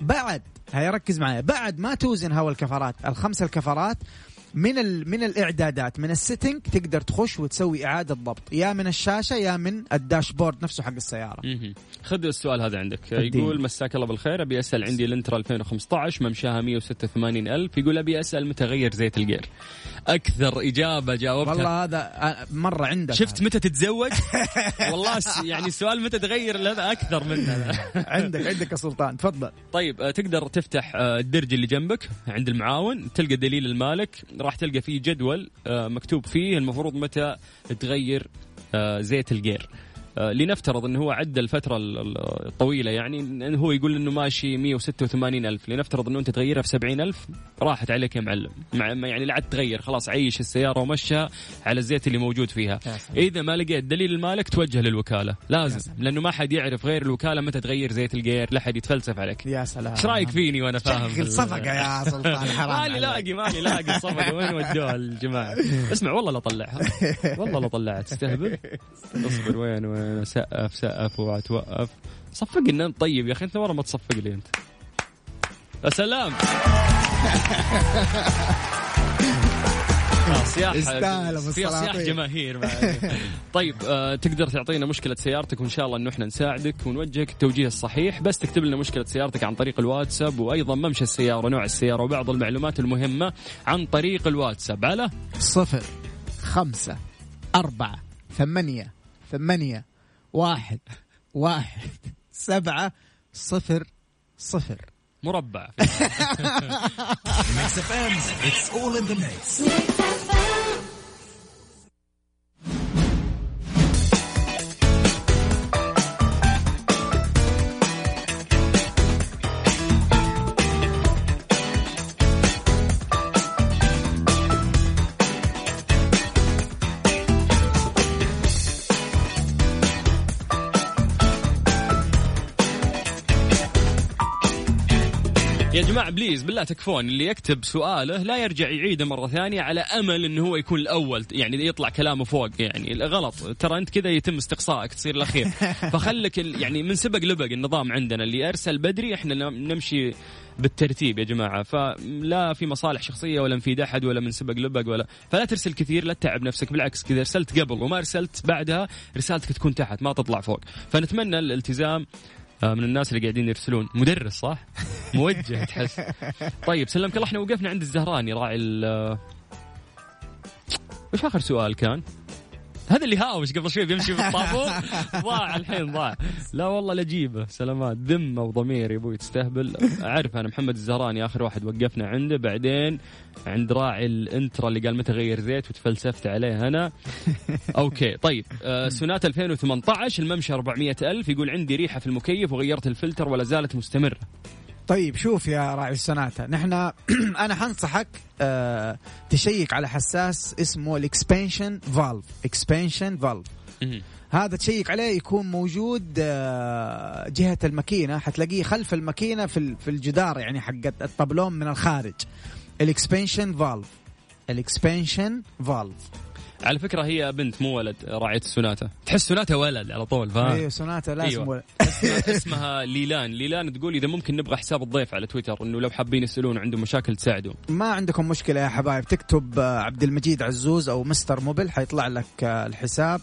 بعد هيا ركز معي بعد ما توزن هوا الكفرات الخمسة الكفرات من ال من الإعدادات من ال setting تقدر تخش وتسوي إعادة ضبط. يا من الشاشة يا من ال dashboard نفسه حق السيارة. خذ السؤال هذا عندك. اديني. يقول مساك الله بالخير أبي أسأل عندي الانترا 2015 ممشاها 186 ألف. يقول أبي أسأل متى أغير زيت الجير؟ أكثر إجابة جاوبتها. والله هذا آه، مرة عندك. شفت متى تتزوج؟ والله يعني السؤال متى تغير؟ هذا أكثر منه عندك عندك يا سلطان. تفضل. طيب آه، تقدر تفتح آه، الدرج اللي جنبك عند المعاون تلقى دليل المالك. راح تلقى فيه جدول آه، مكتوب فيه المفروض متى تغير آه، زيت الجير. لنفترض إنه هو عدى الفترة ال- ال- الطويلة يعني إنه هو يقول إنه ماشي 186 ألف لنفترض إنه أنت تغيرها في 70 ألف راحت عليك يا معلم. مع ما- يعني لا عاد تغير خلاص عيش السيارة ومشها على الزيت اللي موجود فيها. إذا ما لقيت دليل المالك توجه للوكالة لازم. لأنه ما حد يعرف غير الوكالة متى تغير زيت الجير لا حد يتفلسف عليك. يا سلام. إيش رأيك فيني وأنا فاهم؟ شغل صفقة يا سلطان حرام ماني عليك. لاقي ماني لاقي الصفقه وين ودوها الجماعة؟ اسمع والله لا طلعها والله لا طلعها تستهبل؟ اصبر وين وين؟ سقف سقف وتوقف صفق لنا. انت طيب يا أخي أنت ورا ما تصفق لي أنت. يا سلام. فيها سياح السلاطين. جماهير. طيب آه تقدر تعطينا مشكلة سيارتك وإن شاء الله انه إحنا نساعدك ونوجهك التوجيه الصحيح بس تكتب لنا مشكلة سيارتك عن طريق الواتساب وأيضا ممشى السيارة نوع السيارة وبعض المعلومات المهمة عن طريق الواتساب. على؟ صفر خمسة أربعة ثمانية ثمانية واحد واحد سبعة صفر صفر. مربع. يا جماعة بليز بالله تكفون. اللي يكتب سؤاله لا يرجع يعيده مرة ثانية على أمل أنه هو يكون الأول يعني يطلع كلامه فوق يعني غلط. ترى أنت كذا يتم استقصائك تصير الأخير. فخلك ال- يعني من سبق لبق النظام عندنا اللي أرسل بدري إحنا نم- نمشي بالترتيب يا جماعة. فلا في مصالح شخصية ولا نفيد أحد ولا من سبق لبق ولا فلا ترسل كثير لا تتعب نفسك بالعكس كذا أرسلت قبل وما أرسلت بعدها رسالتك تكون تحت ما تطلع فوق. فنتمنى الالتزام من الناس اللي قاعدين يرسلون مدرس صح؟ موجه تحس طيب سلمك الله إحنا وقفنا عند الزهراني راعي ال وش آخر سؤال كان؟ هذا اللي هاوش قبل شوي بيمشي بالطابور ضاع الحين ضاع. لا والله لجيبه. سلامات. ذمة وضمير يا أبوي تستهبل أعرف أنا محمد الزهراني آخر واحد وقفنا عنده. بعدين عند راعي الانترا اللي قال متى غير زيت وتفلسفت عليه أنا. okay طيب. آه سوناتا 2018 الممشى 400 ألف. يقول عندي ريحة في المكيف وغيرت الفلتر ولا زالت مستمرة. طيب شوف يا راعي السوناتا نحن أنا حنصحك آه تشيك على حساس اسمه ال expansion valve. expansion valve. هذا تشيك عليه يكون موجود آه، جهة الماكينة. حتلاقيه خلف الماكينة في في الجدار يعني حق الطبلون من الخارج. ال expansion valve. ال expansion valve. على فكرة هي بنت مو ولد راعية السوناتا. تحس سوناتا ولد على طول فاهم؟ أيوه سوناتا لازم أيوة. ولا- اسمها, ليلان. ليلان تقول إذا ممكن نبغى حساب الضيف على تويتر إنه لو حابين يسألون عندهم مشاكل تساعدوا ما عندكم مشكلة يا حبايب تكتب آه، عبد المجيد عزوز أو Mister Mobil حيطلع لك آه، الحساب.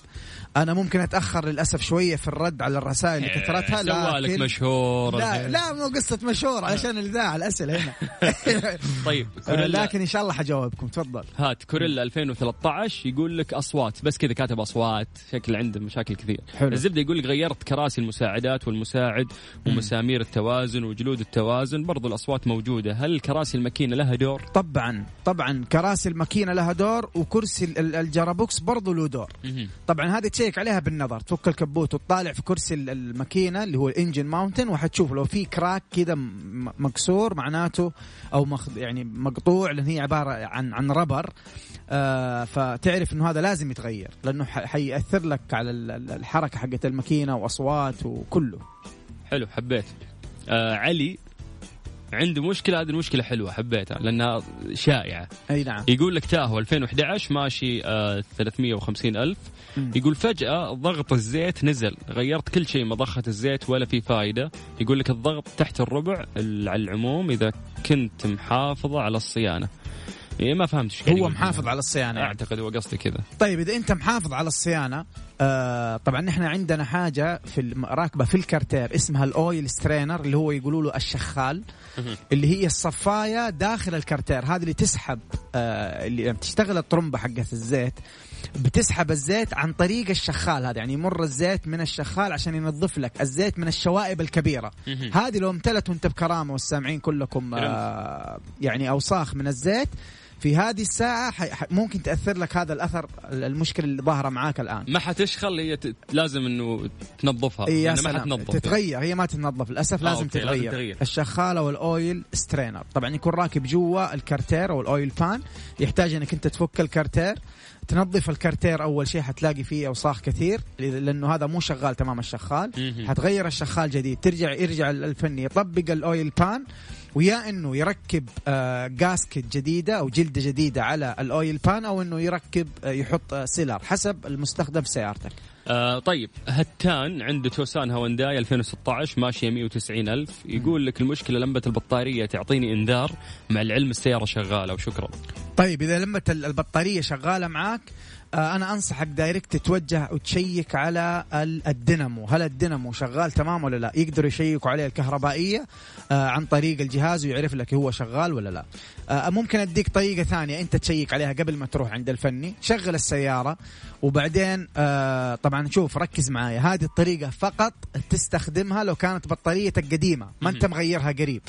أنا ممكن أتأخر للأسف شوية في الرد على الرسائل لكثرتها سوالك لكن مشهور. لا لا مو قصة مشهور علشان الإذاعة الأسئلة هنا. طيب آه، كوريلا. لكن إن شاء الله حجاوبكم تفضل. هات كوريلا 2013 يقول لك أصوات بس كذا كاتب أصوات شكل عنده مشاكل كثير. حلو. الزبدة يقول لك غيرت كراسي المساعدات والمساعد ومسامير التوازن وجلود التوازن برضو الأصوات موجودة. هل كراسي الماكينة لها دور؟ طبعا طبعا كراسي الماكينة لها دور وكرسي ال- ال- ال gearbox برضو له دور. مهم. طبعا هذه check عليها بالنظر تفك الكبوت وتطالع في كرسي ال- الماكينة اللي هو ال engine mounting وحتشوف لو في crack كذا مكسور معناته أو مخ يعني مقطوع لأن هي عبارة عن عن ربر. آه فتعرف إنه هذا لازم يتغير لأنه حيأثر لك على ال- ال- الحركة حقت الماكينة وأصوات وكله. حلو حبيت. آه علي عنده مشكلة هذه المشكلة حلوة حبيتها لأنها شائعة. أي نعم. يقول لك تاهو 2011 ماشي آه 350 ألف. مم. يقول فجأة ضغط الزيت نزل غيرت كل شيء مضخة الزيت ولا في فايدة. يقول لك الضغط تحت الربع ال- على العموم إذا كنت محافظة على الصيانة. إيه ما فهمت إيش هو. محافظ على الصيانة يعني. أعتقد هو قصدي كذا. طيب إذا أنت محافظ على الصيانة آه طبعا إحنا عندنا حاجة في راكبة في الكارتير اسمها ال oil strainer اللي هو يقولوا له الشخال اللي هي الصفايه داخل الكارتير. هذه اللي تسحب آه اللي لما تشتغل الطرمبة حقت الزيت بتسحب الزيت عن طريق الشخال هذا. يعني يمر الزيت من الشخال عشان ينظف لك الزيت من الشوائب الكبيرة. هذه لو امتلت وانت بكرامة والسامعين كلكم آه يعني أوساخ من الزيت في هذه. ح- ممكن تأثر لك هذا الأثر المشكلة اللي ظاهرة معاك الآن ما حتشخل هي. لازم إنه تنظفها إيه ما سلام حتنظف تتغير هي ما تتنظف للأسف آه، لازم, okay، لازم تتغير. تغير. الشخالة وال oil strainer طبعا يكون راكب جوا الكارتير أو ال oil pan يحتاج أنك أنت تفك الكارتير تنظف الكارتير أول شيء حتلاقي فيه أوساخ كثير لأنه هذا مو شغال تمام الشغال مهم. حتغير الشغال جديد ترجع يرجع الفني يطبق ال oil pan ويا إنه يركب آه gasket جديدة أو جلده جديدة على ال oil pan أو إنه يركب آه يحط آه sealer حسب المستخدم في سيارتك. آه طيب هتان عنده توسان هونداي 2016 ماشية 190 ألف. يقول لك المشكلة لمبة البطارية تعطيني إنذار مع العلم السيارة شغالة وشكرا. طيب إذا ال- البطارية شغالة معاك آه أنا أنصحك direct تتوجه و check على ال- الدينامو. هل الدينامو شغال تمام ولا لا؟ يقدروا يشيكوا عليه الكهربائية آه عن طريق الجهاز ويعرف لك هو شغال ولا لا. آه ممكن أديك طريقة ثانية أنت تشيك عليها قبل ما تروح عند الفني. شغل السيارة وبعدين آه طبعا شوف ركز معايا. هذه الطريقة فقط تستخدمها لو كانت بطاريتك قديمة ما أنت مغيرها قريب.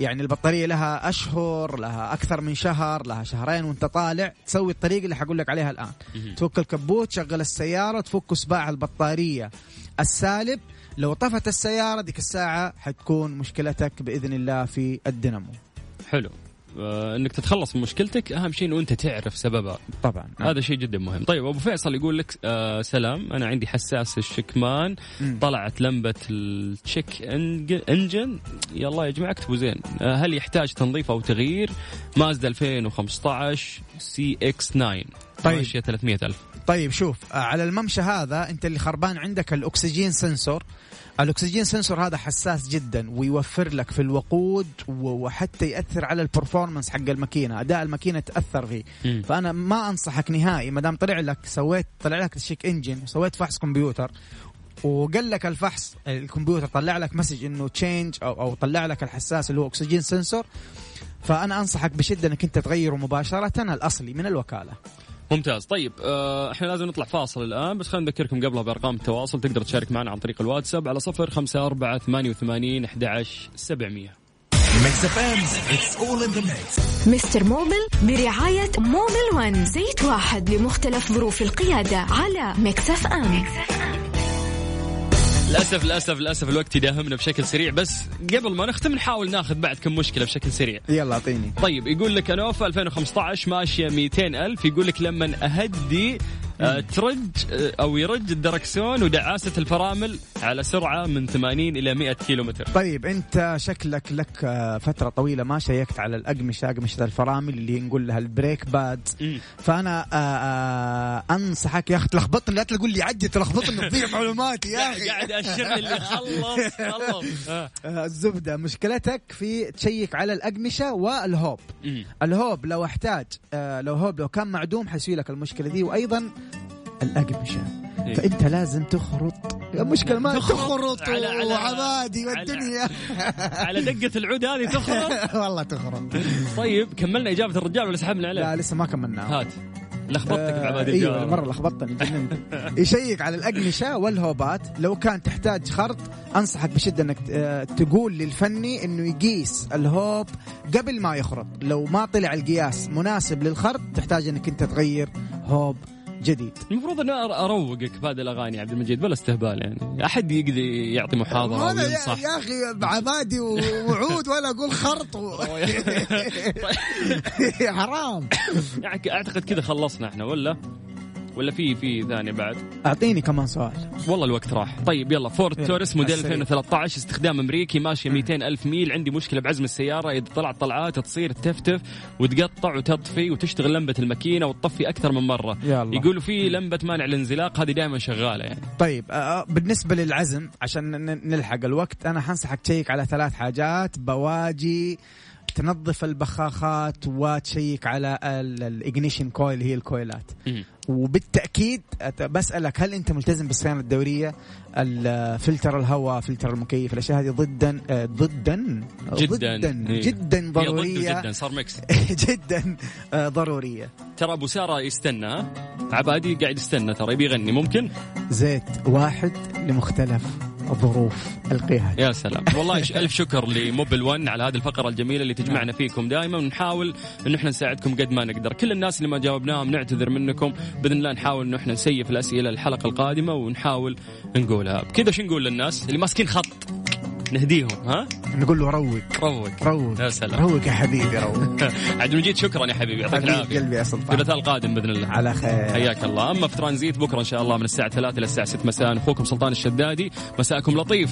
يعني البطارية لها أشهر لها أكثر من شهر لها شهرين وأنت طالع تسوي الطريقة اللي حقول لك عليها الآن. تفك الكبوت تشغل السيارة تفك سباع البطارية. السالب لو طفت السيارة ديك الساعة حتكون مشكلتك بإذن الله في الدينامو. حلو. آه، إنك تتخلص من مشكلتك أهم شيء إنه أنت تعرف سببها. طبعا. هذا شيء جدا مهم. طيب أبو فيصل يقول لك آه سلام. أنا عندي حساس الشكمان. مم. طلعت لمبة ال check engine. يلا يا جماعة اكتبوا زين. آه هل يحتاج تنظيف أو تغيير؟ مازدا 2015 CX 9 طيب. ماشيه 300 ألف. طيب شوف آه، على الممشى هذا أنت اللي خربان عندك ال oxygen sensor. ال oxygen sensor هذا حساس جدا ويوفر لك في الوقود وحتى يأثر على ال performance حق الماكينة أداء الماكينة تأثر فيه. مم. فأنا ما أنصحك نهائي ما دام طلع لك سويت طلع لك ال check engine وسويت فحص كمبيوتر وقال لك الفحص الكمبيوتر طلع لك message إنه change أو أو طلع لك الحساس اللي هو oxygen sensor. فأنا أنصحك بشدة إنك أنت تغيره مباشرة الأصلي من الوكالة. ممتاز. طيب آه إحنا لازم نطلع فاصل الآن بس خلينا نذكركم قبلها بأرقام التواصل. تقدر تشارك معنا عن طريق الواتساب على صفر خمسة أربعة ثمانية وثمانين أحد عشر سبعمية. مستر موبيل برعاية موبيل ون زيت واحد لمختلف ظروف القيادة على ميكس أف أم للأسف للأسف للأسف الوقت يداهمنا بشكل سريع بس قبل ما نختم نحاول ناخذ بعد كم مشكلة بشكل سريع. يلا أعطيني. طيب يقول لك إنوفا 2015 ماشية 200 ألف يقول لك لما أهدّي ترج آه، أو يرج الدركسون ودعاسة الفرامل على سرعة من 80 إلى 100 كيلو متر طيب أنت شكلك لك آه، فترة طويلة ما شيكت على الأقمشة أقمشة الفرامل اللي نقول لها ال brake pad. فأنا آه، آه، أنصحك يا أخي تلخبطني لا تقول لي عجل تلخبطني تضيع معلوماتي يا أخي قاعد اشر لي اللي خلص خلص آه. آه، الزبدة مشكلتك في check على الأقمشة والهوب. الهوب لو احتاج آه، لو هوب لو كان معدوم حيسوي لك المشكلة دي وأيضا الأقمشة. إيه. فأنت لازم تخرط. المشكلة ما تخرط تخرط على- على- وعبادي على- والدنيا. على دقة العود هذه تخرج والله تخرط. طيب كملنا إجابة الرجال ولا سحبنا عليه؟ لا لسه ما كملناها هات. لخبطتك في عباد إيوه الجار. مرة لخبطتني جننت. يشيك على الأقمشة والهوبات. لو كان تحتاج خرط أنصحك بشدة إنك آه، تقول للفني إنه يقيس الهوب قبل ما يخرط. لو ما طلع القياس مناسب للخرط تحتاج إنك أنت تغير هوب. جديد. المفروض أر- أروقك بهذه الأغاني يا عبد المجيد بلا استهبال يعني. أحد يقدر يعطي محاضرة هذا يا, يا أخي عبادي ووعود ولا أقول خرط و... حرام. يعني أعتقد كذا خلصنا إحنا ولا؟ ولا في في ثاني بعد؟ أعطيني كمان سؤال. والله الوقت راح. طيب يلا. فورد تورس موديل السريع. 2013 استخدام أمريكي ماشية 200 ألف ميل. عندي مشكلة بعزم السيارة. إذا طلعت طلعات تصير تفتف وتقطع وتطفي وتشتغل لمبة الماكينة وتطفي أكثر من مرة. يلا. يقولوا في لمبة مانع الانزلاق هذه دائما شغالة يعني. طيب آه، بالنسبة للعزم عشان نلحق الوقت أنا حنصحك check على ثلاث حاجات. بواجي تنظف البخاخات و check على ال ignition coil هي الكويلات. وبالتأكيد بسألك هل أنت ملتزم بالصيانة الدورية؟ ال- فلتر الهواء فلتر المكيف الأشياء هذه ضدا ضدا جدا. جدا إيه. جدا ضرورية. جدا صار ميكس جدا ضرورية. ترى أبو سارة يستنى؟ عبادي قاعد يستنى ترى يبي يغني ممكن؟ زيت واحد لمختلف. ظروف القيادة. يا سلام. والله ألف شكر لموبل 1 على هذه الفقرة الجميلة اللي تجمعنا فيكم دائما. ونحاول انه إحنا نساعدكم قد ما نقدر. كل الناس اللي ما جاوبناهم نعتذر منكم. بإذن الله نحاول انه إحنا نسيف الأسئلة الحلقة القادمة ونحاول نقولها. بكذا شو نقول للناس اللي ماسكين خط؟ نهديهم ها؟ نقول له روق. روق. روق. يا سلام. روق يا حبيبي روق. عبد المجيد شكرا يا حبيبي يعطيك العافية. قلبي يا سلطان. الثلاثاء القادم بإذن الله. على خير. حياك الله. أما في ترانزيت بكرة إن شاء الله من الساعة 3 إلى الساعة 6 مساء. أخوكم سلطان الشدادي مساءكم لطيف.